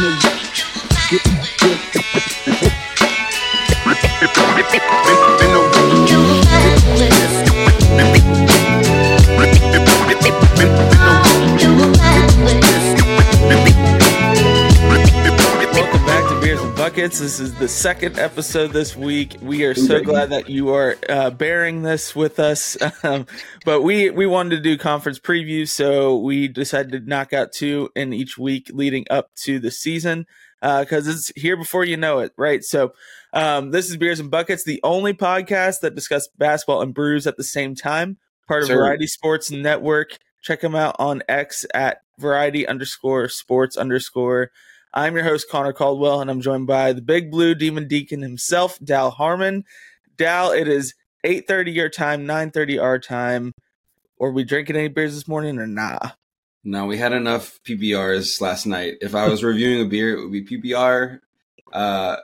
Welcome to Beers and Buckets. This is the second episode this week. We are so glad that you are uh, bearing this with us. Um, but we we wanted to do conference previews, so we decided to knock out two in each week leading up to the season because it's here before you know it, right? So um, this is Beers and Buckets, the only podcast that discuss basketball and brews at the same time. Part of Sir. Variety Sports Network. Check them out on X at Variety underscore Sports underscore. I'm your host Conner Caldwell, and I'm joined by the Big Blue Demon Deacon himself, Dal Harmon. Dal, it is 8:30 your time, 9:30 our time. Were we drinking any beers this morning or nah? No, we had enough PBRs last night. If I was reviewing a beer, it would be PBR. Uh,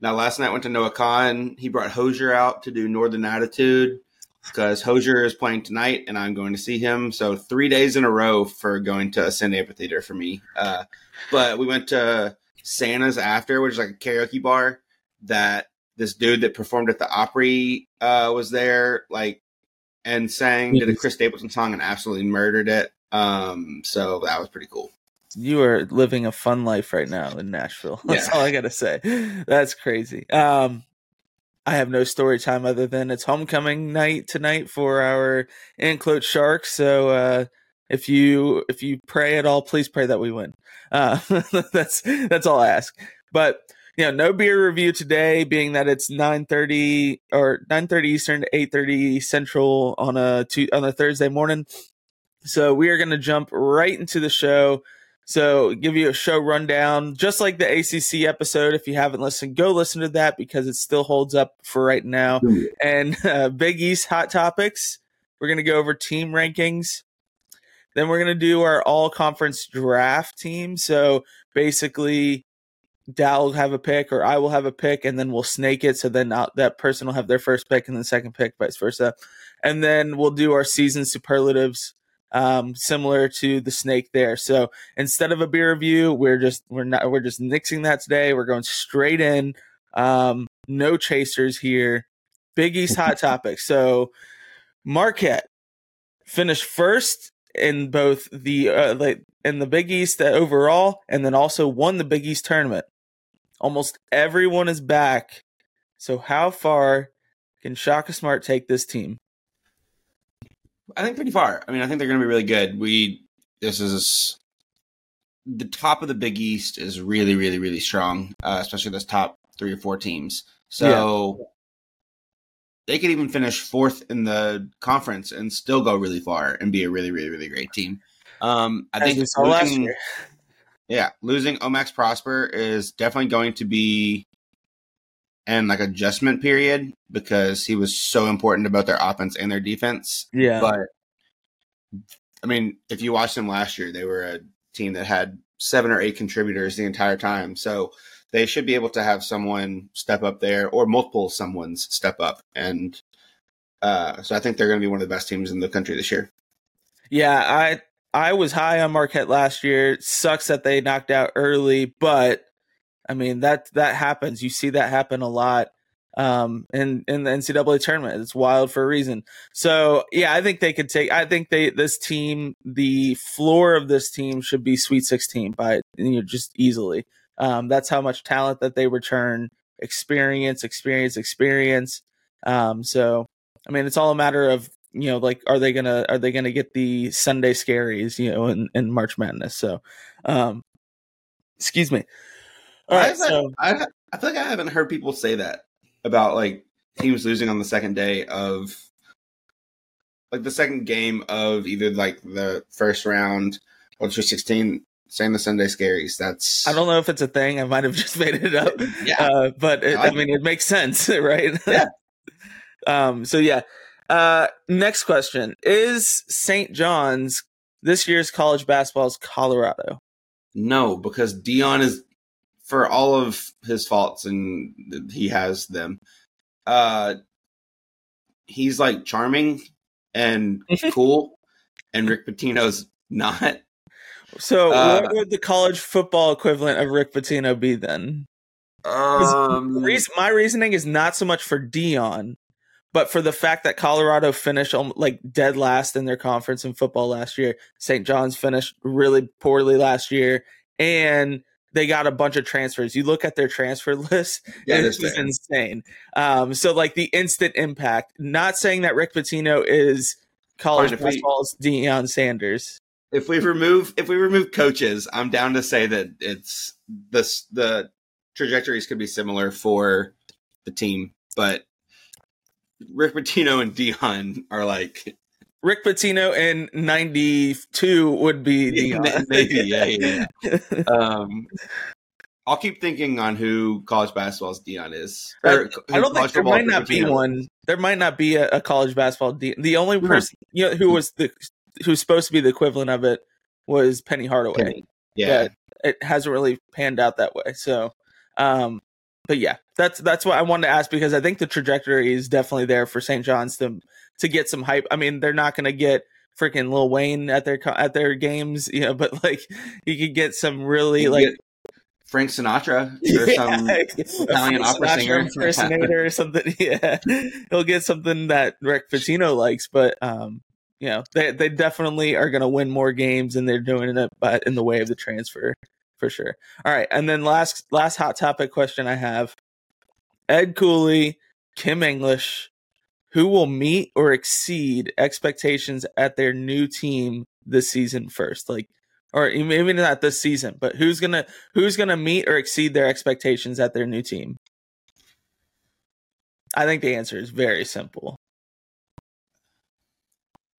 now, last night I went to Noah Kahan. He brought Hozier out to do Northern Attitude because Hozier is playing tonight, and I'm going to see him. So three days in a row for going to Ascend Amphitheater for me. Uh, but we went to Santa's after, which is like a karaoke bar that this dude that performed at the Opry uh, was there, like, and sang, did a Chris Stapleton song and absolutely murdered it. Um, so that was pretty cool. You are living a fun life right now in Nashville. That's Yeah. all I gotta say. That's crazy. Um, I have no story time other than it's homecoming night tonight for our Anclote Sharks. So uh, if you if you pray at all, please pray that we win. Uh, that's that's all I ask. But you know, no beer review today, being that it's nine thirty or nine thirty Eastern to eight thirty Central on a tu- on a Thursday morning. So we are going to jump right into the show. So give you a show rundown, just like the ACC episode. If you haven't listened, go listen to that because it still holds up for right now. And uh, Big East hot topics. We're going to go over team rankings. Then we're going to do our all conference draft team. So basically, Dal will have a pick or I will have a pick, and then we'll snake it. So then uh, that person will have their first pick and then second pick, vice versa. And then we'll do our season superlatives, um, similar to the snake there. So instead of a beer review, we're just we're not we're just nixing that today. We're going straight in. Um, no chasers here. Big East hot topic. So Marquette finished first in both the uh, like in the Big East overall, and then also won the Big East tournament. Almost everyone is back. So how far can Shaka Smart take this team? I think pretty far. I mean, I think they're going to be really good. We this is the top of the Big East is really, really, really strong, uh, especially those top three or four teams. So they could even finish fourth in the conference and still go really far and be a really, really, really great team. Um, I As think losing- year. yeah, losing O-Max Prosper is definitely going to be an like adjustment period because he was so important about their offense and their defense. Yeah. But I mean, if you watched them last year, they were a team that had seven or eight contributors the entire time. So they should be able to have someone step up there or multiple someone's step up. And uh, so I think they're going to be one of the best teams in the country this year. Yeah, I I was high on Marquette last year. It sucks that they knocked out early, but I mean that that happens. You see that happen a lot um in in the NCAA tournament. It's wild for a reason. So, yeah, I think they could take I think they this team the floor of this team should be Sweet 16 by you know just easily. Um that's how much talent that they return, experience, experience, experience. Um so I mean, it's all a matter of you know, like, are they gonna are they gonna get the Sunday scaries, you know, in, in March Madness? So, um, excuse me. All I, so I, I feel like I haven't heard people say that about like teams losing on the second day of like the second game of either like the first round or the Sweet 16 saying the Sunday scaries. That's I don't know if it's a thing. I might have just made it up, Yeah. uh, but it, I I mean, it makes sense, right? Yeah. um. So yeah. Uh. Next question is St. John's this year's college basketball's Colorado. No, because Deion is for all of his faults and he has them. Uh he's like charming and cool and Rick Pitino's not. So, Uh, what would the college football equivalent of Rick Pitino be then? Um, Reason, my reasoning is not so much for Deion, but for the fact that Colorado finished um, like dead last in their conference in football last year. St. John's finished really poorly last year, and they got a bunch of transfers. You look at their transfer list, yeah, and it's fair. insane. Um, so like the instant impact. Not saying that Rick Pitino is college football's if we- basketball's Deion Sanders. If we remove if we remove coaches, I'm down to say that it's this the trajectories could be similar for the team, but Rick Pitino and Deion are like Rick Pitino in '92 would be Deion. maybe yeah, yeah, yeah. Um, I'll keep thinking on who college basketball's Deion is. I- Or I don't think there might not be one. There might not be a, a college basketball. De- the only No. person you know who was the who's supposed to be the equivalent of it was Penny Hardaway. Penny. Yeah, It hasn't really panned out that way. So, um, but yeah, that's that's what I wanted to ask because I think the trajectory is definitely there for St. John's to to get some hype. I mean, they're not going to get freaking Lil Wayne at their at their games, you know, but like you could get some really like Frank Sinatra or some Italian opera Sinatra singer. impersonator or something. Yeah, he'll get something that Rick Pitino likes, but um, you know, they they definitely are going to win more games, and they're doing it, but in the way of the transfer for sure. All right, and then last last hot topic question I have: Ed Cooley, Kim English, who will meet or exceed expectations at their new team this season first? Like or maybe not this season, but who's gonna who's gonna meet or exceed their expectations at their new team? I think the answer is very simple.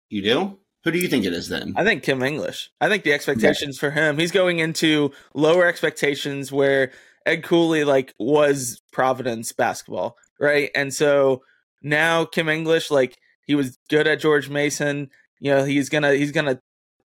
You do. Who do you think it is then? I think Kim English. I think the expectations for him, he's going into lower expectations where Ed Cooley like was Providence basketball, right? And so now Kim English, like he was good at George Mason. You know, he's gonna he's gonna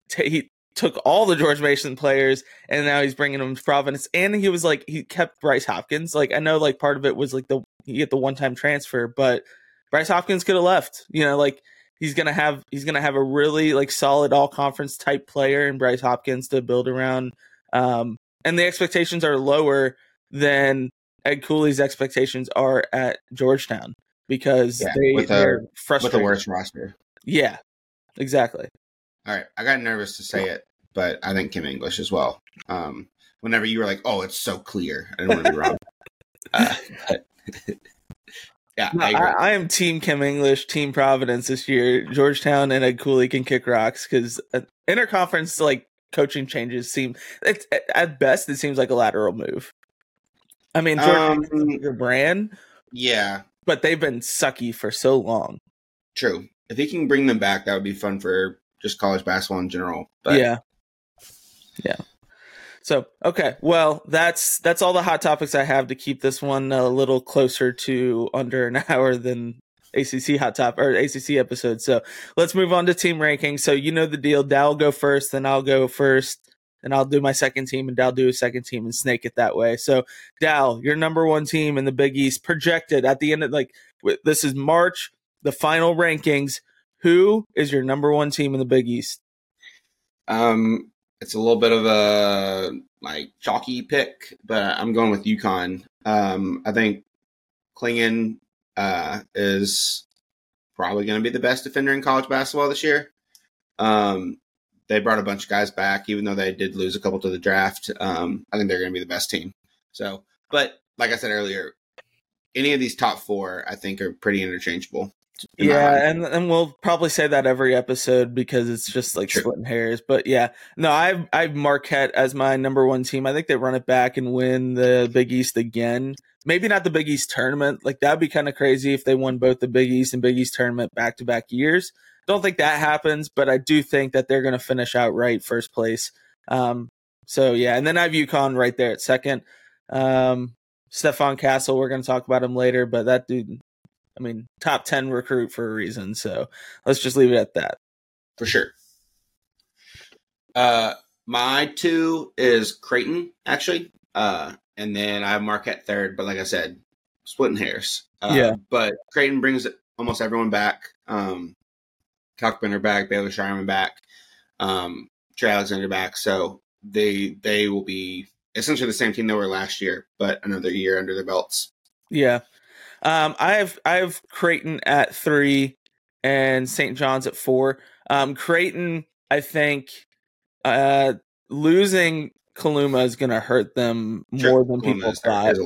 ta he took all the George Mason players and now he's bringing them to Providence. And he was like he kept Bryce Hopkins. Like I know like part of it was like the you get the one time transfer, but Bryce Hopkins could have left. You know, like he's gonna have he's gonna have a really like solid all conference type player in Bryce Hopkins to build around. Um, and the expectations are lower than Ed Cooley's expectations are at Georgetown because Yeah, they with a- they're With frustrated. the worst roster. Yeah, exactly. All right, I got nervous to say it, but I think Kim English as well. Um, whenever you were like, "Oh, it's so clear," I didn't want to be wrong. Uh, but yeah, No, I. I, I am Team Kim English, Team Providence this year. Georgetown and Ed Cooley can kick rocks because interconference like coaching changes seem it's, at best it seems like a lateral move. I mean, Georgetown's Um, your brand, yeah, but they've been sucky for so long. true. If he can bring them back, that would be fun for just college basketball in general. But yeah, yeah. So okay, well that's that's all the hot topics I have to keep this one a little closer to under an hour than ACC hot top or ACC episode. So let's move on to team ranking. So you know the deal. Will go first, then I'll go first, and I'll do my second team, and Dow do a second team, and snake it that way. So Dow, your number one team in the Big East, projected at the end of like this is March, the final rankings. Who is your number one team in the Big East? um, it's a little bit of a like chalky pick, but I'm going with UConn. Um, I think Clingan uh, is probably going to be the best defender in college basketball this year. Um, they brought a bunch of guys back, even though they did lose a couple to the draft. Um, I think they're going to be the best team. So, but like I said earlier, any of these top four, I think, are pretty interchangeable. Yeah, and and we'll probably say that every episode because it's just like True. splitting hairs. But yeah, no, I've I've Marquette as my number one team. I think they run it back and win the Big East again. Maybe not the Big East tournament. Like that'd be kind of crazy if they won both the Big East and Big East tournament back to back years. Don't think that happens, but I do think that they're going to finish out right first place. Um, so yeah, and then I have UConn right there at second. Um, Stephon Castle, we're going to talk about him later, but that dude, I mean, top 10 recruit for a reason. So let's just leave it at that. for sure. Uh, my two is Creighton actually, uh, and then I have Marquette third. But like I said, splitting hairs. Uh, Yeah. But Creighton brings almost everyone back. Um, Kalkbrenner back, Baylor Scheierman back. Um, Trey Alexander back, so they they will be essentially the same team they were last year, but another year under their belts. Yeah. Um, I have I have Creighton at three and St. John's at four. Um, Creighton, I think, uh, losing Kaluma is going to hurt them Sure, more than Kaluma people thought.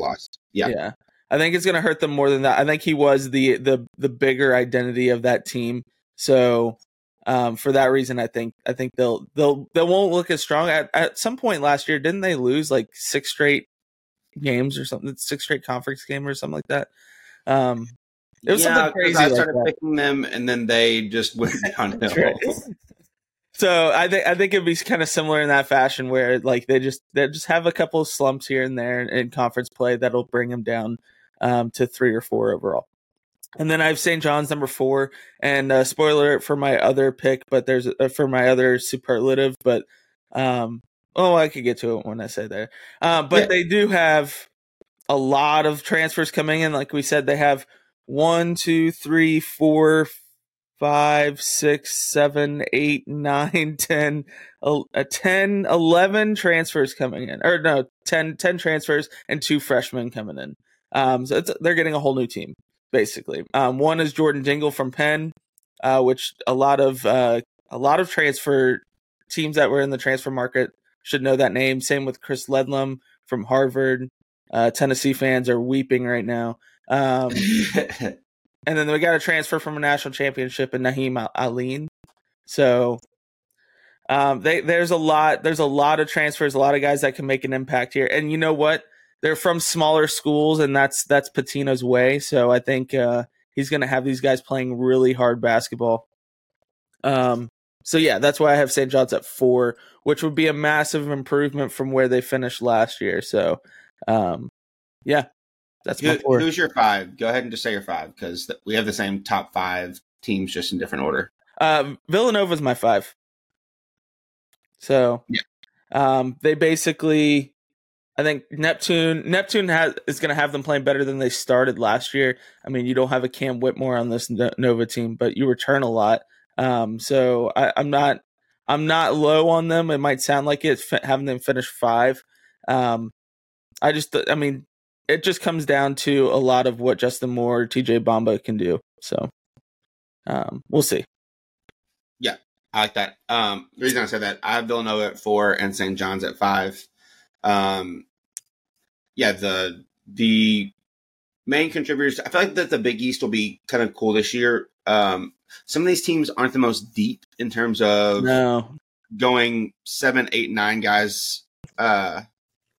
Yeah. yeah. I think it's going to hurt them more than that. I think he was the the the bigger identity of that team. So um, for that reason, I think I think they'll they'll they won't look as strong. At at some point last year, didn't they lose like six straight games or something? Six straight conference game or something like that. Um, it was Yeah, something crazy I like started that. picking them, and then they just went downhill. Right. So I think I think it'd be kind of similar in that fashion where like they just they just have a couple of slumps here and there in, in conference play that'll bring them down um, to three or four overall. And then I have St. John's number four, and uh, spoiler for my other pick, but there's uh, for my other superlative, but um, oh, I could get to it when I say there. Uh, but Yeah. they do have a lot of transfers coming in. Like we said, they have one, two, three, four, five, six, seven, eight, nine, ten, a, a 10, 11 transfers coming in, or no, 10, 10 transfers and two freshmen coming in. Um, so they're getting a whole new team basically. Um, one is Jordan Dingle from Penn, uh, which a lot of uh, a lot of transfer teams that were in the transfer market should know that name. Same with Chris Ledlum from Harvard. Uh, Tennessee fans are weeping right now. Um, and then we got a transfer from a national championship in Nahiem Al- Aline. So um, they, there's a lot. There's a lot of transfers. A lot of guys that can make an impact here. And you know what? They're from smaller schools, and that's that's Pitino's way. So I think uh, he's going to have these guys playing really hard basketball. Um. So yeah, that's why I have St. John's at four, which would be a massive improvement from where they finished last year. So, um, yeah, that's my Who, who's your five? Go ahead and just say your five because th- we have the same top five teams, just in different order. Uh, Villanova's my five. So, Yeah. um, they basically, I think Neptune Neptune has is going to have them playing better than they started last year. I mean, you don't have a Cam Whitmore on this Nova team, but you return a lot. Um, so I, I'm not I'm not low on them. It might sound like it having them finish five. Um, I just I mean, it just comes down to a lot of what Justin Moore, TJ Bamba can do. So, um, we'll see. Yeah, I like that. Um, the reason I said that I have Villanova at four and St. John's at five. Um, yeah, the the main contributors. I feel like that the Big East will be kind of cool this year. Um, some of these teams aren't the most deep in terms of No, going seven, eight, nine guys, uh,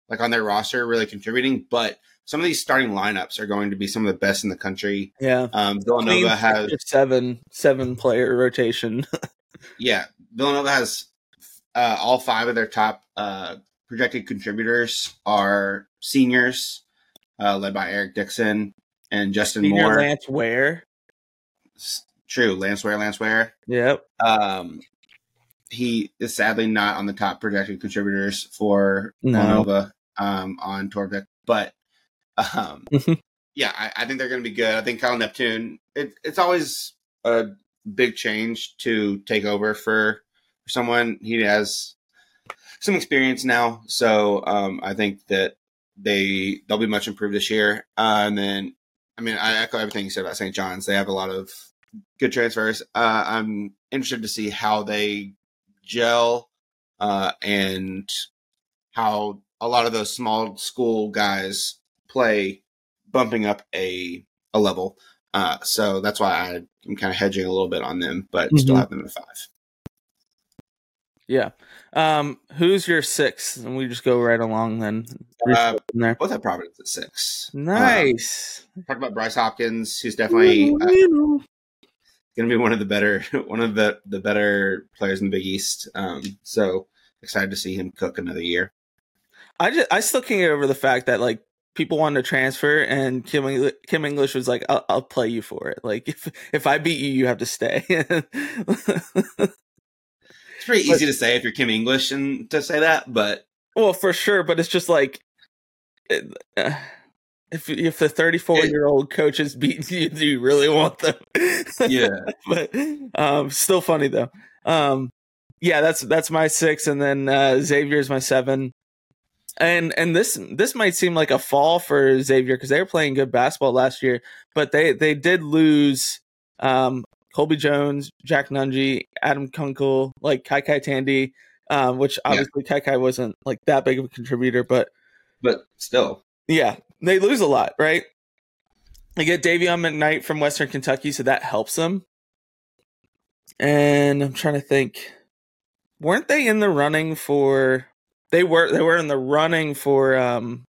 like on their roster, really contributing. But some of these starting lineups are going to be some of the best in the country. yeah. Um, Villanova has seven seven player rotation. Yeah, Villanova has uh, all five of their top uh, projected contributors are seniors, uh, led by Eric Dixon and Justin Senior Moore. Lance Ware. True, Lance Ware, Lance Ware. Yep. Um, he is sadly not on the top projected contributors for No. Villanova um, on Torvik, but um, yeah, I, I think they're going to be good. I think Kyle Neptune. It, it's always a big change to take over for, for someone. He has some experience now, so um, I think that they they'll be much improved this year. Uh, and then, I mean, I echo everything you said about St. John's. They have a lot of good transfers. Uh, I'm interested to see how they gel uh, and how a lot of those small school guys play, bumping up a a level. Uh, so that's why I, I'm kind of hedging a little bit on them, but still Mhm. have them at five. Yeah. Um, who's your sixth? And we just go right along then. Uh, there. Both have Providence at six. Nice. Um, talk about Bryce Hopkins, who's definitely uh, going to be one of the better one of the the better players in the Big East. Um, so excited to see him cook another year. I just I still can't get over the fact that like people wanted to transfer and Kim Eng- Kim English was like I'll, I'll play you for it. Like if if I beat you, you have to stay. It's pretty easy to say if you're Kim English and to say that, but well, for sure, but it's just like it- uh, if if the 34 year old coach is beating you, do you really want them? yeah, but um, still funny though. Um, yeah, that's that's my six, and then uh, Xavier's my seven. And and this this might seem like a fall for Xavier because they were playing good basketball last year, but they they did lose um, Colby Jones, Jack Nunge, Adam Kunkel, like KyKy Tandy, um, which obviously yeah. KyKy wasn't like that big of a contributor, but but still, yeah, they lose a lot, right? They get Dayvion McKnight from Western Kentucky, so that helps them. And I'm trying to think, weren't they in the running for? They were. They were in the running for. um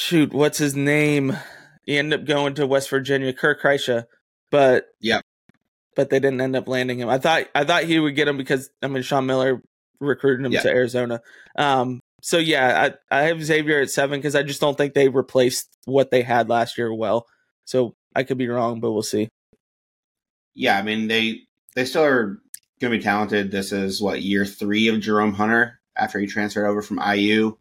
Shoot, what's his name? He ended up going to West Virginia, Kerr Kriisa, but yeah, but they didn't end up landing him. I thought I thought he would get him because I mean Sean Miller recruited him yeah. to Arizona. Um, so yeah, I, I have Xavier at seven because I just don't think they replaced what they had last year well. So I could be wrong, but we'll see. Yeah, I mean they they still are going to be talented. This is what year three of Jerome Hunter after he transferred over from IU.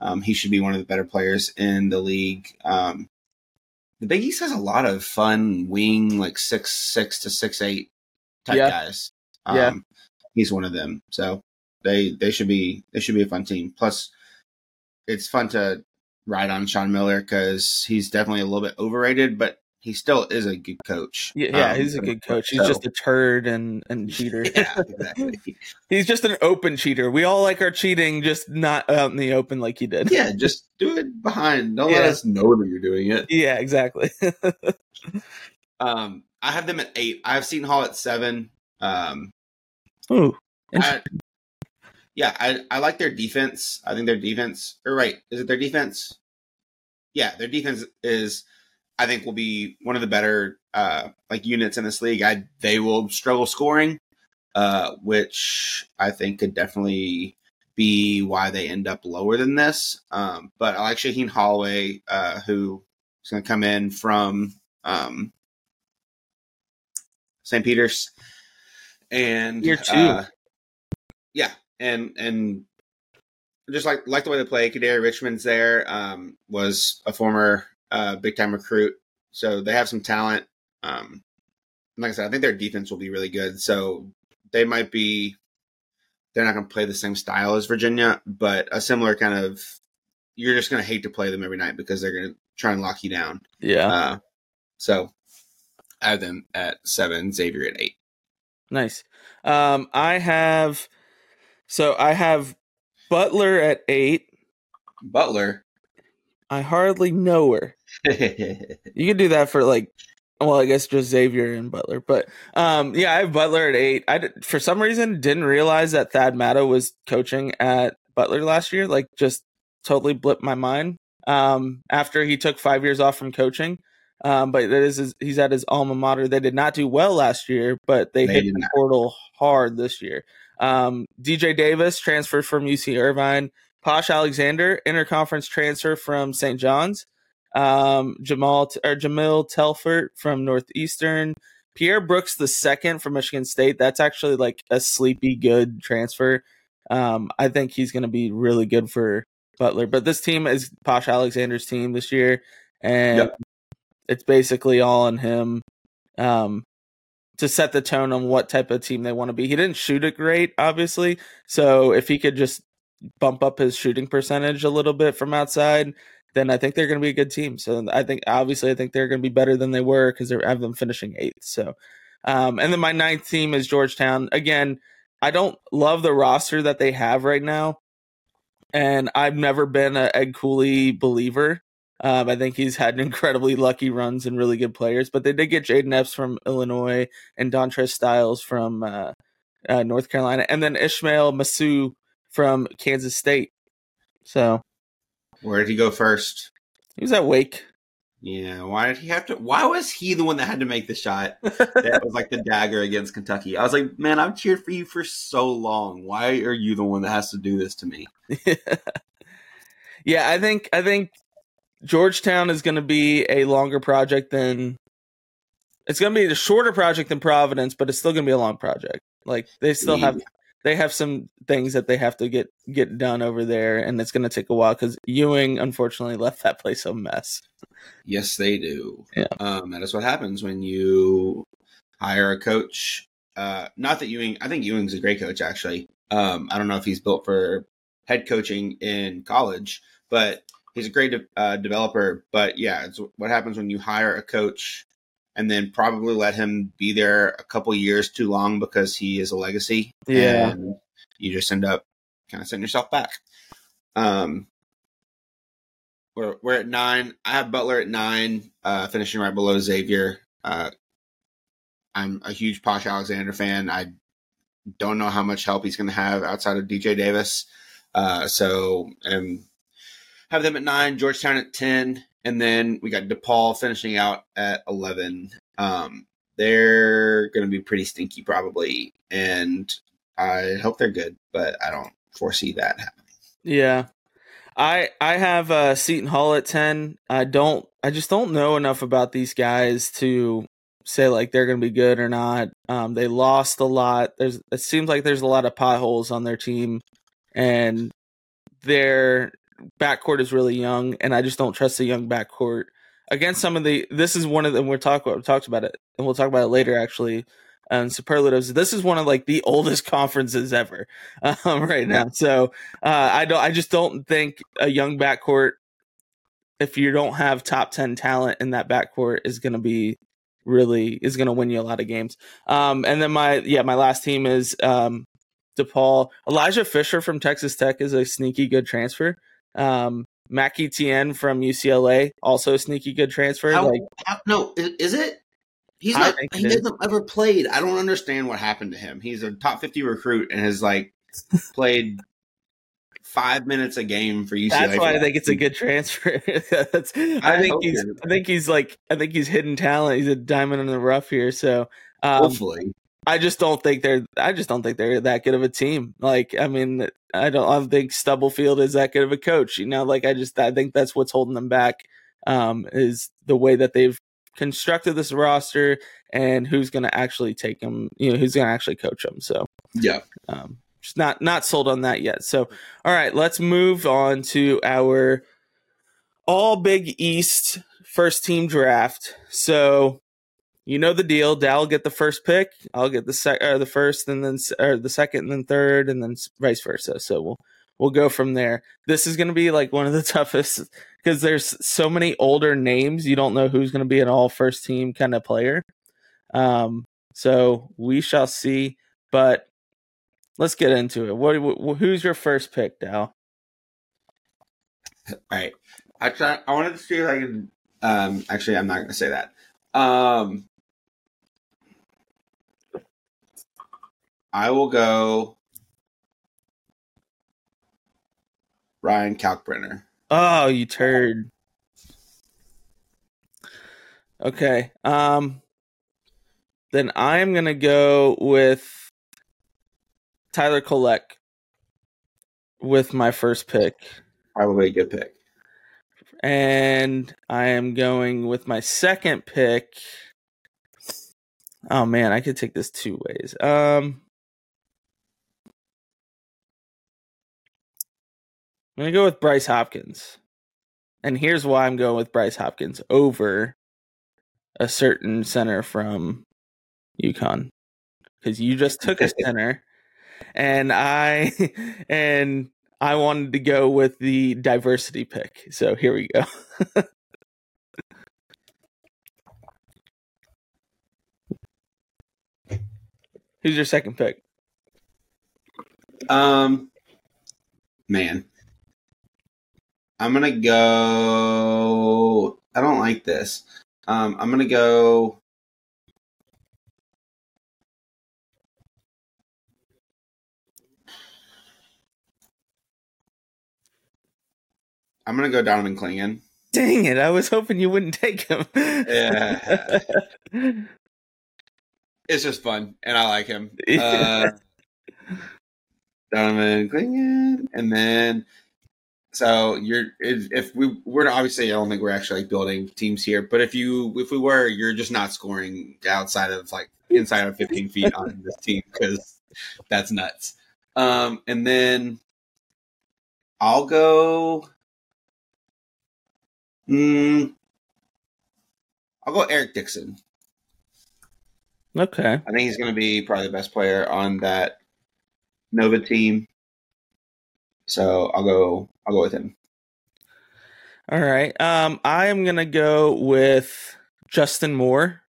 Um, he should be one of the better players in the league. Um, the Big East has a lot of fun wing, like six six to six eight type yeah. guys. Um, yeah, he's one of them. So they they should be they should be a fun team. Plus, it's fun to ride on Sean Miller because he's definitely a little bit overrated, but he still is a good coach. Yeah, yeah um, he's a good coach. He's so. just a turd and and cheater. yeah, exactly. he's just an open cheater. We all like our cheating, just not out in the open like he did. Yeah, just do it behind. Don't yeah. let us know that you're doing it. Yeah, exactly. um, I have them at eight. I have Seton Hall at seven. Um, Ooh, I, yeah, I, I like their defense. I think their defense, or right, is it their defense? Yeah, their defense is, I think, will be one of the better uh, like units in this league. I they will struggle scoring, uh, which I think could definitely be why they end up lower than this. Um, but I like Shaheen Holloway, uh, who is going to come in from um, St. Peter's, and year two. Uh, yeah, and and just like like the way they play. Kadary Richmond's there. Um, was a former uh, big time recruit, so they have some talent. Um, like I said, I think their defense will be really good. So they might be. They're not going to play the same style as Virginia, but a similar kind of. You're just going to hate to play them every night because they're going to try and lock you down. Yeah. Uh, so I have them at seven, Xavier at eight. Nice. Um, I have so I have Butler at eight. Butler. I hardly know her. You can do that for like, well, I guess just Xavier and Butler, but um, yeah, I have Butler at eight. I did, for some reason didn't realize that Thad Matta was coaching at Butler last year. Like, just totally blipped my mind. Um, after he took five years off from coaching, um, but that is his, he's at his alma mater. They did not do well last year, but they, they hit the portal hard this year. Um, DJ Davis transferred from UC Irvine. Posh Alexander interconference transfer from St. John's. Um, Jamal or Jamil Telfort from Northeastern. Pierre Brooks the second from Michigan State. That's actually like a sleepy good transfer. Um, I think he's going to be really good for Butler. But this team is Posh Alexander's team this year, and yep. it's basically all on him. Um, to set the tone on what type of team they want to be. He didn't shoot it great, obviously. So if he could just bump up his shooting percentage a little bit from outside, then I think they're going to be a good team. So I think obviously I think they're going to be better than they were because they have them finishing eighth. So, um, and then my ninth team is Georgetown. Again, I don't love the roster that they have right now, and I've never been a Ed Cooley believer. Um, I think he's had incredibly lucky runs and really good players, but they did get Jayden Epps from Illinois and Dontrez Styles from uh, uh, North Carolina, and then Ismael Massoud from Kansas State. So, where did he go first? He was at Wake. Yeah, why did he have to? Why was he the one that had to make the shot? that was like the dagger against Kentucky. I was like, man, I've cheered for you for so long. Why are you the one that has to do this to me? yeah, I think I think Georgetown is going to be a longer project than it's going to be a shorter project than Providence, but it's still going to be a long project. Like they still have they have some things that they have to get get done over there, and it's going to take a while because Ewing unfortunately left that place a mess. Yes, they do. Yeah, um, that is what happens when you hire a coach uh, not that Ewing. I think Ewing's a great coach. Actually, um, I don't know if he's built for head coaching in college, but he's a great uh, developer. But yeah, it's what happens when you hire a coach and then probably let him be there a couple years too long because he is a legacy. Yeah, and you just end up kind of setting yourself back. Um, we're we're at nine. I have Butler at nine, uh, finishing right below Xavier. Uh, I'm a huge Posh Alexander fan. I don't know how much help he's going to have outside of DJ Davis. Uh, so um, have them at nine, Georgetown at ten, and then we got DePaul finishing out at eleven. Um, they're going to be pretty stinky probably, and I hope they're good, but I don't foresee that happening. Yeah, I I have uh, Seton Hall at ten. I don't. I just don't know enough about these guys to say like they're going to be good or not. Um, they lost a lot. There's it seems like there's a lot of potholes on their team, and their backcourt is really young, and I just don't trust the young backcourt against some of the. This is one of them. We're talk we talked about it, and we'll talk about it later. Actually, and superlatives. This is one of like the oldest conferences ever um, right now. So uh, I don't. I just don't think a young backcourt, if you don't have top ten talent in that backcourt, is going to be really is going to win you a lot of games. Um, and then my yeah, my last team is um, DePaul. Elijah Fisher from Texas Tech is a sneaky good transfer. Um, Mac Etienne from UCLA, also a sneaky good transfer. How, like, how, no, is, is it? He's not. He hasn't ever played. I don't understand what happened to him. He's a top fifty recruit and has like played five minutes a game for UCLA. That's why I think it's a good transfer. That's, I, I think he's. I think he's like. I think he's hidden talent. He's a diamond in the rough here. So um, Hopefully, I just don't think they're. I just don't think they're that good of a team. Like I mean, I don't. I don't think Stubblefield is that good of a coach. You know, like I just. I think that's what's holding them back. Um, is the way that they've constructed this roster and who's going to actually take them. You know, who's going to actually coach them. So yeah. um, just not not sold on that yet. So, all right, let's move on to our all Big East first team draft. So, you know the deal. Dal get the first pick. I'll get the sec or the first, and then or the second, and then third, and then vice versa. So we'll we'll go from there. This is going to be like one of the toughest because there's so many older names. You don't know who's going to be an all first team kind of player. Um, so we shall see. But let's get into it. What, wh- who's your first pick, Dal? All right. I try. I wanted to see if I can. Um, actually, I'm not going to say that. Um, I will go Ryan Kalkbrenner. Oh, you turd. Okay. Um then I am gonna go with Tyler Kolek with my first pick. Probably a good pick. And I am going with my second pick. Oh man, I could take this two ways. Um I'm gonna go with Bryce Hopkins. And here's why I'm going with Bryce Hopkins over a certain center from UConn. Because you just took a center and I and I wanted to go with the diversity pick. So here we go. Who's your second pick? Um, man, I'm gonna go. I don't like this. Um, I'm gonna go. I'm gonna go Donovan Clingan. Dang it, I was hoping you wouldn't take him. Yeah. It's just fun, and I like him. Uh, Donovan Clingan, and then so you're if, if we we're obviously I don't think we're actually like building teams here, but if you if we were, you're just not scoring outside of like inside of 15 feet on this team because that's nuts. Um, and then I'll go. Mm, I'll go Eric Dixon. Okay. I think he's going to be probably the best player on that Nova team. So I'll go. I'll go with him. All right. Um, I am gonna go with Justin Moore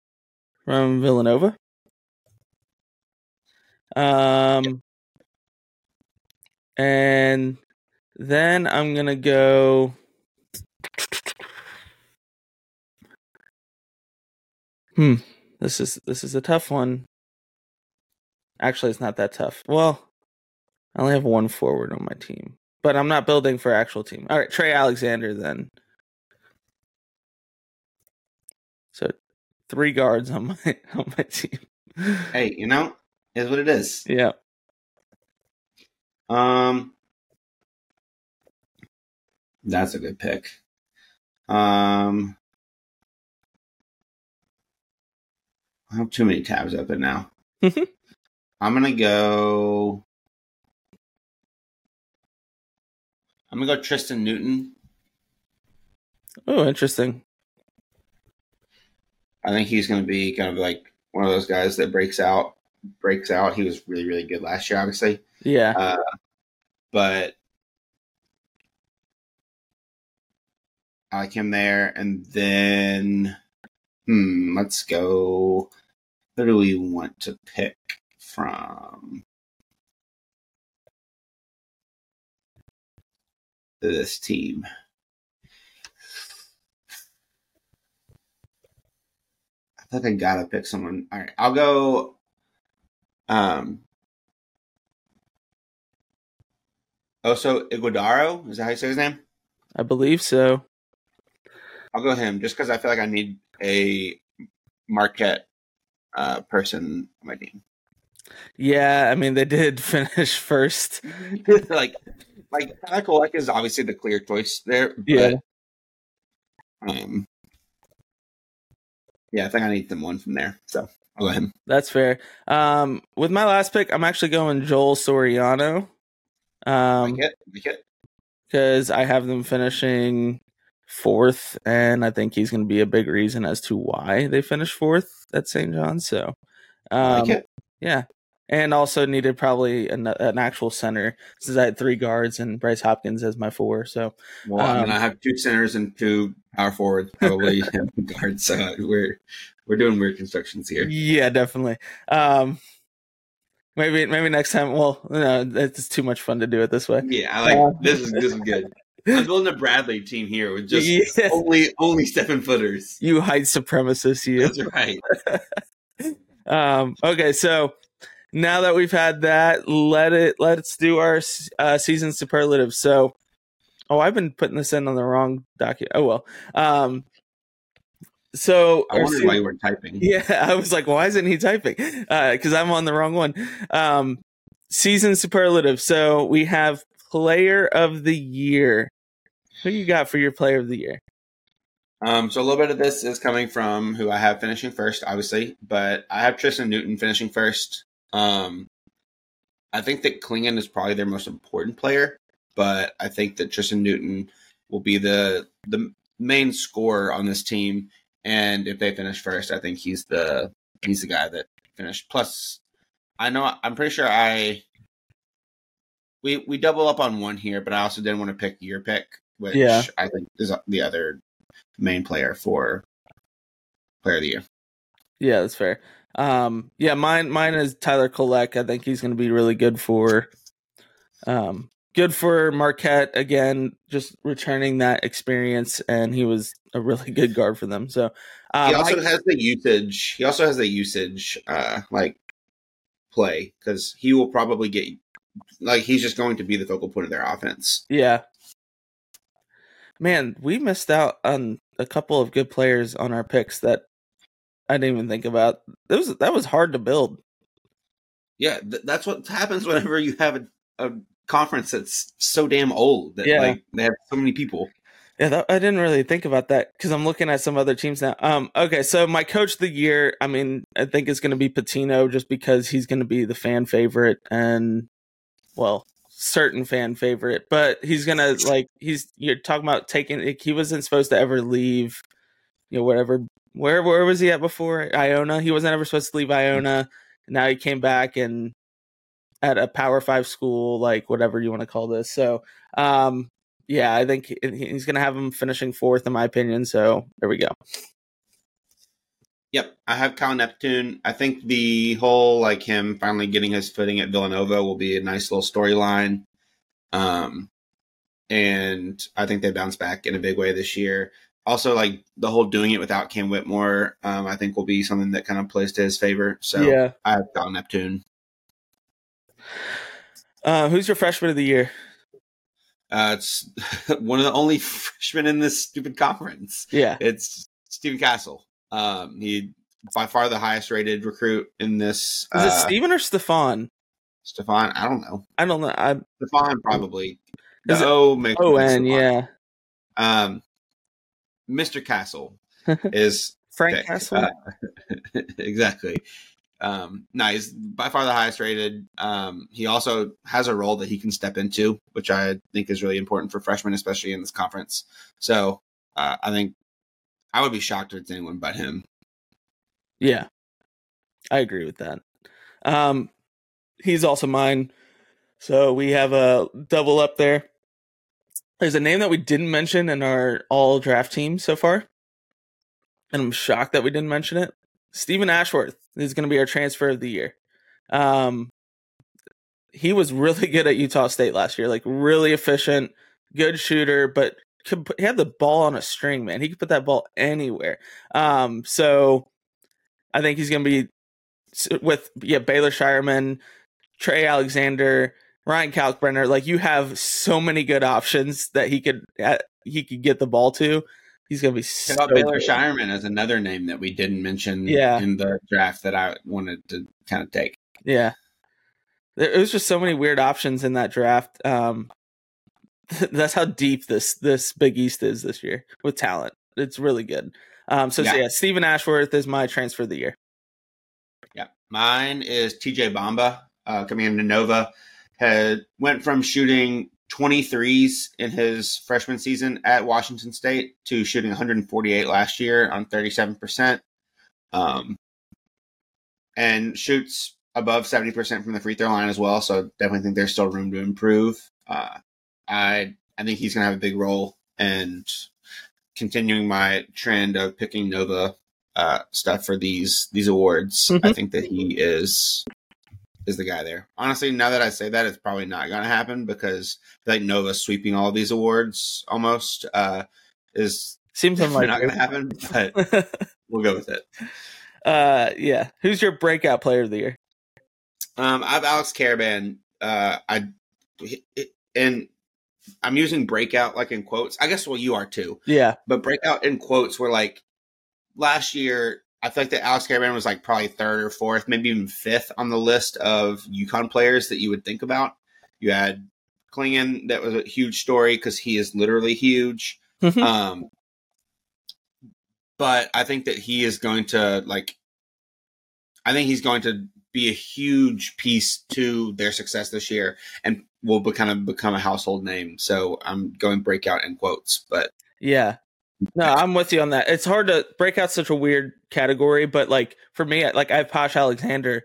from Villanova. Um, and then I'm gonna go. Hmm. This is this is a tough one. Actually, it's not that tough. Well, I only have one forward on my team, but I'm not building for actual team. All right, Trey Alexander then. So three guards on my on my team. Hey, you know, is what it is. Yeah. Um, that's a good pick. Um, I have too many tabs open now. I'm gonna go. I'm gonna go Tristan Newton. Oh, interesting. I think he's gonna be kind of like one of those guys that breaks out. Breaks out. He was really, really good last year, obviously. Yeah. Uh, but I like him there. And then, hmm, let's go. Who do we want to pick from this team? I think I gotta pick someone. All right, I'll go. Um, Oso Ighodaro is that how you say his name? I believe so. I'll go him just because I feel like I need a Marquette uh, person on my team. Yeah, I mean they did finish first. like, like Kolek is obviously the clear choice there. But, Yeah. Um. Yeah, I think I need someone from there. So I'll go him. That's fair. Um, with my last pick, I'm actually going Joel Soriano. Um, like it. Like it. because I have them finishing fourth, and I think he's going to be a big reason as to why they finished fourth at St. John's. So, um, like yeah, and also needed probably an, an actual center since I had three guards and Bryce Hopkins as my four. So, Well, I mean, um, I have two centers and two power forwards, probably guards. So we're we're doing weird constructions here. yeah, definitely. Um, maybe maybe next time. Well, no, it's too much fun to do it this way. Yeah, I like Uh, this is this is good. I'm building a Bradley team here with just Yes. only only seven footers. you height supremacist, you. That's right. Um, okay, so now that we've had that, let it let's do our uh, season superlative. So, oh, I've been putting this in on the wrong document. Oh well. Um, so I wondered se- why you were typing. yeah, I was like, why isn't he typing? Because I'm on the wrong one. Um, season superlative. So we have player of the year. Who you got for your player of the year? Um, so a little bit of this is coming from who I have finishing first, obviously, but I have Tristan Newton finishing first. Um, I think that Clingan is probably their most important player, but I think that Tristan Newton will be the the main scorer on this team. And if they finish first, I think he's the he's the guy that finished. Plus, I know I'm pretty sure I we we double up on one here, but I also didn't want to pick your pick, which Yeah. I think is the other main player for player of the year. Yeah, that's fair. Um, yeah, mine mine is Tyler Kolek. I think he's going to be really good for, um, good for Marquette again. Just returning that experience, and he was a really good guard for them. So, um, he also I- has the usage. He also has the usage, uh, like play because he will probably get like he's just going to be the focal point of their offense. yeah, man, we missed out on a couple of good players on our picks that I didn't even think about. That was that was hard to build. Yeah, th- that's what happens whenever you have a, a conference that's so damn old that Yeah. like they have so many people. Yeah, that, I didn't really think about that because I'm looking at some other teams now. Um, okay, so my coach of the year, I mean, I think it's going to be Pitino just because he's going to be the fan favorite and, well, certain fan favorite. But he's gonna like he's you're talking about taking. Like, he wasn't supposed to ever leave, you know, whatever where where was he at before Iona? He wasn't ever supposed to leave Iona. Now he came back and at a Power Five school, like whatever you want to call this. So, um, yeah, I think he's going to have him finishing fourth, in my opinion. So there we go. Yep, I have Kyle Neptune. I think the whole like him finally getting his footing at Villanova will be a nice little storyline. Um, and I think they bounce back in a big way this year. Also, like the whole doing it without Cam Whitmore, um, I think will be something that kind of plays to his favor. So yeah, I have Kyle Neptune. Uh, who's your freshman of the year? Uh, it's one of the only freshmen in this stupid conference. Yeah, it's Steven Castle. Um, he by far the highest rated recruit in this. Is uh, it Steven or Stefan? Stefan, I don't know. I don't know. I Stefan probably. The Is O makes O N, yeah. Um, Mr. Castle is Frank. Castle. Uh, exactly. Um, no, he's by far the highest rated. Um, he also has a role that he can step into, which I think is really important for freshmen, especially in this conference. So uh, I think I would be shocked if it's anyone but him. Yeah, I agree with that. Um, he's also mine. So we have a double up there. There's a name that we didn't mention in our all draft team so far. And I'm shocked that we didn't mention it. Stephen Ashworth is going to be our transfer of the year. Um, he was really good at Utah State last year, like really efficient, good shooter, but could he had the ball on a string, man. He could put that ball anywhere. Um, so I think he's going to be with yeah Baylor Scheierman, Trey Alexander, Ryan Kalkbrenner. Like you have so many good options that he could uh, he could get the ball to. He's going to be. So about Baylor Scheierman as another name that we didn't mention yeah. in the draft that I wanted to kind of take. Yeah, there was just so many weird options in that draft. Um, that's how deep this this Big East is this year with talent. It's really good. Um, so yeah. so yeah, Stephen Ashworth is my transfer of the year. Yeah, mine is TJ Bamba uh, coming into Nova. Had went from shooting 23s in his freshman season at Washington State to shooting 148 last year on 37%. Um, and shoots above 70% from the free throw line as well. So definitely think there's still room to improve. Uh, I I think he's going to have a big role and continuing my trend of picking Nova uh, stuff for these these awards. Mm-hmm. I think that he is is the guy there. Honestly, now that I say that, it's probably not going to happen because like Nova sweeping all these awards almost uh, is seems like not going to happen. But we'll go with it. Uh, yeah. Who's your breakout player of the year? Um, I have Alex Karaban. Uh, I and I'm using breakout like in quotes. I guess well you are too. Yeah. But breakout in quotes were like last year I feel like that Alex Karaban was like probably third or fourth, maybe even fifth on the list of UConn players that you would think about. You had Clingan, that was a huge story because he is literally huge. Mm-hmm. Um, but I think that he is going to like. I think he's going to be a huge piece to their success this year, and will be, kind of become a household name. So I'm going breakout in quotes, but yeah, no, I'm with you on that. It's hard to break out such a weird category, but like for me, like I have Posh Alexander.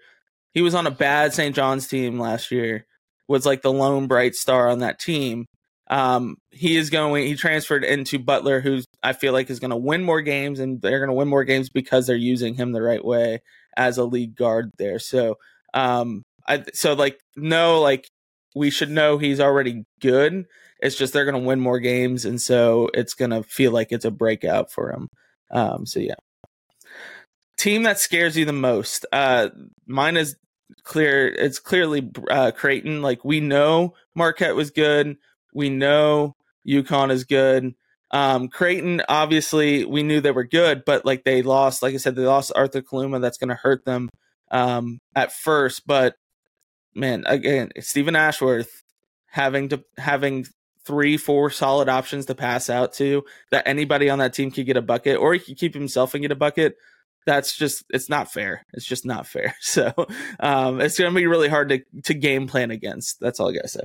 He was on a bad St. John's team last year. Was like the lone bright star on that team. Um, he is going. He transferred into Butler, who's I feel like is going to win more games, and they're going to win more games because they're using him the right way as a lead guard there. So, um, I so like no, like we should know he's already good. It's just they're going to win more games, and so it's going to feel like it's a breakout for him. Um, so yeah, team that scares you the most. Uh, mine is clear. It's clearly uh, Creighton. Like we know Marquette was good. We know UConn is good. Um, Creighton, obviously, we knew they were good, but like they lost, like I said, they lost Arthur Kaluma. That's going to hurt them um, at first. But man, again, Stephen Ashworth having to having three, four solid options to pass out to that anybody on that team could get a bucket, or he could keep himself and get a bucket. That's just it's not fair. It's just not fair. So um, it's going to be really hard to to game plan against. That's all I gotta say.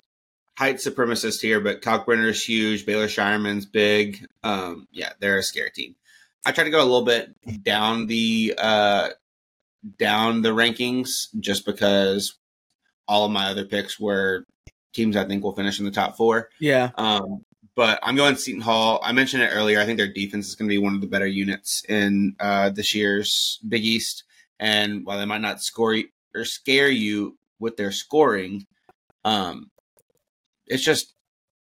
Height supremacist here, but Kalkbrenner is huge. Baylor Scheierman's big. Um, yeah, they're a scary team. I tried to go a little bit down the uh, down the rankings just because all of my other picks were teams I think will finish in the top four. Yeah. Um, but I'm going Seton Hall. I mentioned it earlier. I think their defense is going to be one of the better units in uh, this year's Big East. And while they might not score or scare you with their scoring, um, it's just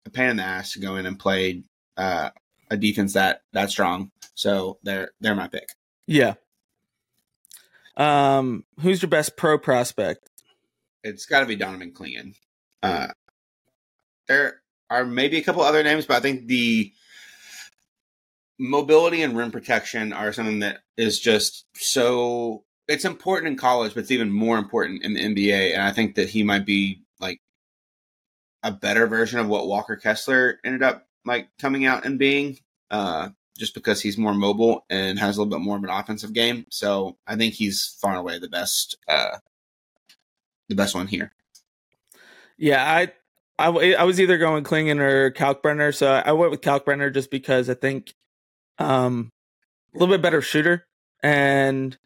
a pain in the ass to go in and play uh, a defense that that strong. So they're they're my pick. Yeah. Um, who's your best pro prospect? It's got to be Donovan Clingan. Uh, there are maybe a couple other names, but I think the mobility and rim protection are something that is just so it's important in college, but it's even more important in the NBA. And I think that he might be like a better version of what Walker Kessler ended up like coming out and being. Uh, just because he's more mobile and has a little bit more of an offensive game. So I think he's far and away the best, uh, the best one here. Yeah, I, I, I was either going Clingan or Kalkbrenner, so I went with Kalkbrenner just because I think, um, a little bit better shooter and,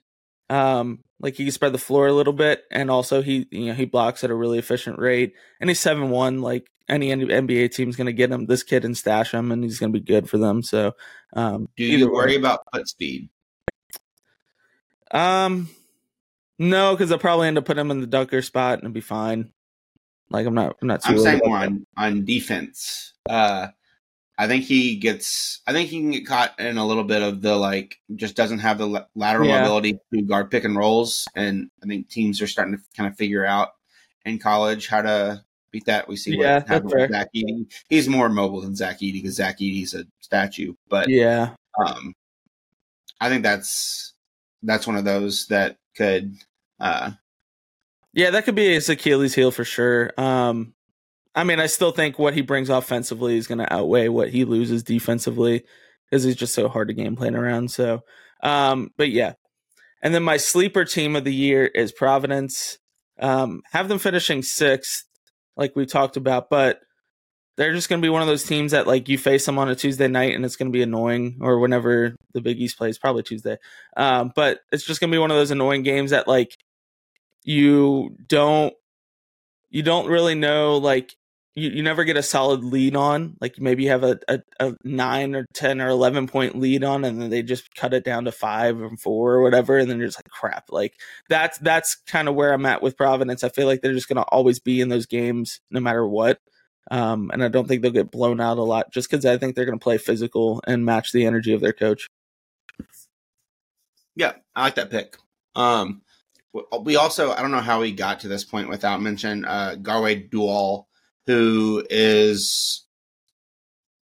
um, like he can spread the floor a little bit, and also he, you know, he blocks at a really efficient rate, and he's seven one. Like any NBA team's going to get him this kid and stash him, and he's going to be good for them. So, um, do you worry way. about foot speed? Um, no, because I'll probably end up putting him in the dunker spot and it'll be fine. Like I'm not, I'm not. I'm saying more on on defense. Uh, I think he gets. I think he can get caught in a little bit of the like, just doesn't have the lateral yeah. mobility to guard pick and rolls, and I think teams are starting to kind of figure out in college how to beat that. We see yeah, what happened with Zach Edey. He's more mobile than Zach Edey because Zach Edey's a statue. But yeah, um, I think that's that's one of those that could. Uh, yeah, that could be his Achilles heel for sure. Um, I mean, I still think what he brings offensively is going to outweigh what he loses defensively because he's just so hard to game plan around. So, um, but yeah. And then my sleeper team of the year is Providence. Um, have them finishing sixth like we talked about, but they're just going to be one of those teams that like you face them on a Tuesday night and it's going to be annoying or whenever the Big East plays, probably Tuesday. Um, but it's just going to be one of those annoying games that like you don't you don't really know like you, you never get a solid lead on. Like maybe you have a, a, a, nine or ten or eleven point lead on, and then they just cut it down to five or four or whatever, and then you're just like crap. Like that's that's kind of where I'm at with Providence. I feel like they're just gonna always be in those games no matter what. Um, and I don't think they'll get blown out a lot just because I think they're gonna play physical and match the energy of their coach. Yeah, I like that pick. Um, we also I don't know how we got to this point without mention uh, Garwey Dual who is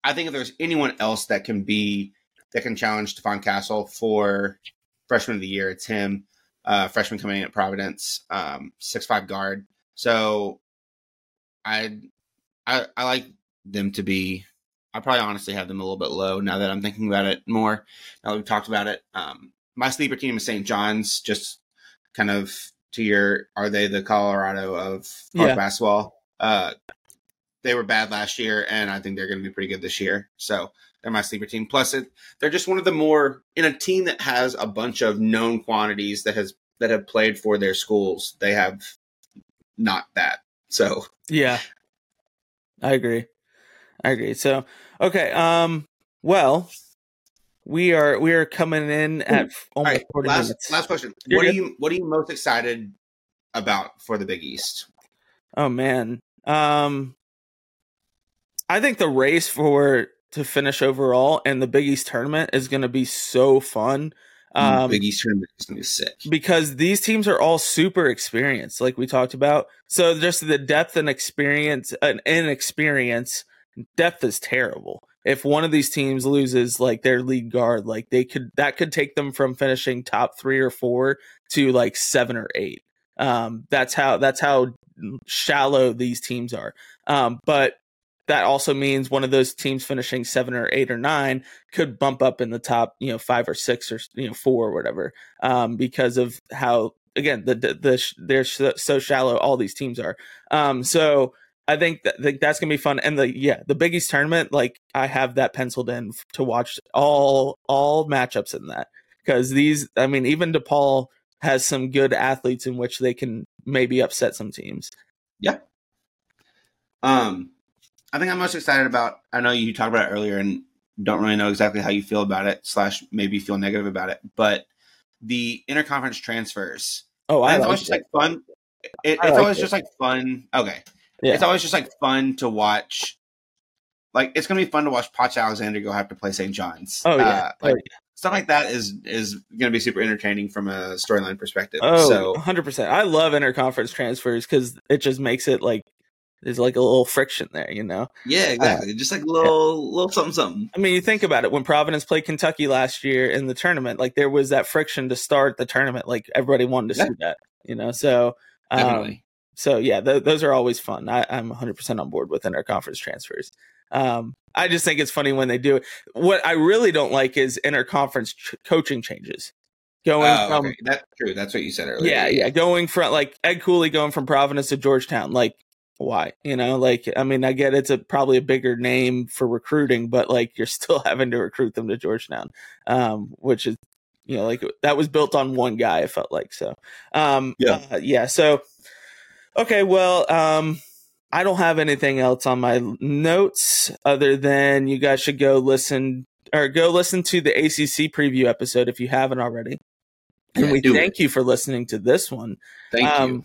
I think if there's anyone else that can be that can challenge Stephon Castle for freshman of the year, it's him. Uh, freshman coming in at Providence, um, six five guard. So I, I I like them to be. I probably honestly have them a little bit low now that I'm thinking about it more. Now that we've talked about it, um, my sleeper team is St. John's. Just kind of to your, are they the Colorado of yeah. basketball? Uh, they were bad last year, and I think they're going to be pretty good this year. So they're my sleeper team. Plus, it, they're just one of the more in a team that has a bunch of known quantities that has that have played for their schools. They have not that. So yeah, I agree. I agree. So okay, um, well, we are we are coming in at almost right, forty last, minutes. Last question: You're What good? are you What are you most excited about for the Big East? Oh man, um, I think the race for to finish overall and the Big East tournament is going to be so fun. Um, Big East tournament is going to be sick because these teams are all super experienced, like we talked about. So just the depth and experience and inexperience, depth is terrible. If one of these teams loses like their lead guard, like they could that could take them from finishing top three or four to like seven or eight. Um, that's how that's how shallow these teams are. Um, but that also means one of those teams finishing seven or eight or nine could bump up in the top, you know, five or six or you know four or whatever, um, because of how again the the, the they're so, shallow all these teams are. Um, so I think that think that's gonna be fun. And the yeah, the Big East tournament, like I have that penciled in to watch all all matchups in that because these, I mean, even DePaul has some good athletes in which they can maybe upset some teams. Yeah. Um, I think I'm most excited about. I know you talked about it earlier, and don't really know exactly how you feel about it. Slash, maybe feel negative about it, but the interconference transfers. Oh, I it's always just it. like fun. It, it's always it. just like fun. Okay, Yeah. it's always just like fun to watch. Like it's gonna be fun to watch Posh Alexander go have to play St. John's. Oh yeah, Uh, like oh, stuff like that is is gonna be super entertaining from a storyline perspective. Oh, so 100%. I love interconference transfers because it just makes it like there's like a little friction there, you know? yeah, exactly. just like little little something something. I mean, you think about it when Providence played Kentucky last year in the tournament, like there was that friction to start the tournament. Like everybody wanted to Yeah. see that, you know? So, um. So yeah, th- those are always fun. I- I'm 100% on board with interconference transfers. Um, I just think it's funny when they do it. What I really don't like is interconference ch- coaching changes. Going Oh, from okay. That's true. That's what you said earlier. yeah, yeah, going from like Ed Cooley going from Providence to Georgetown, like why? You know, like I mean, I get it's a probably a bigger name for recruiting, but like you're still having to recruit them to Georgetown, um, which is you know like that was built on one guy. I felt like so. Um, Yeah. uh, yeah. So okay, well, um, I don't have anything else on my notes other than you guys should go listen or go listen to the ACC preview episode if you haven't already. And Yeah, we do thank you for listening to this one. Thank you. Um,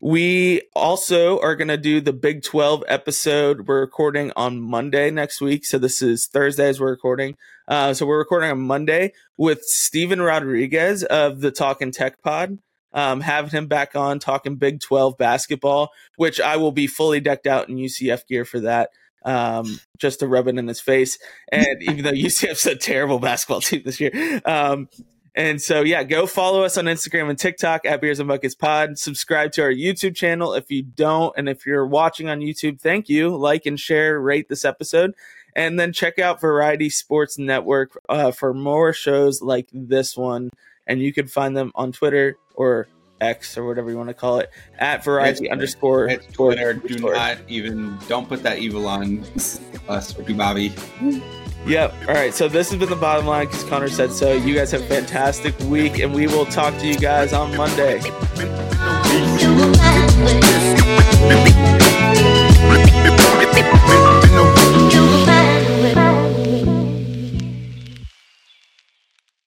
we also are going to do the Big 12 episode. We're recording on Monday next week. So this is Thursday as we're recording. Uh, so we're recording on Monday with Steven Rodriguez of the Talk and Tech Pod. Um, having him back on talking Big 12 basketball, which I will be fully decked out in UCF gear for that. Um, just to rub it in his face. And even though UCF's a terrible basketball team this year, um, and so, yeah, go follow us on Instagram and TikTok at Beers and Buckets Pod. Subscribe to our YouTube channel if you don't. And if you're watching on YouTube, thank you. Like and share, rate this episode. And then check out Variety Sports Network uh, for more shows like this one. And you can find them on Twitter or X or whatever you want to call it at Variety It's- underscore It's Twitter. Do underscore. not even don't put that evil on us or Bobby. Yep. All right. So this has been the bottom line because Conner said so. You guys have a fantastic week, and we will talk to you guys on Monday. You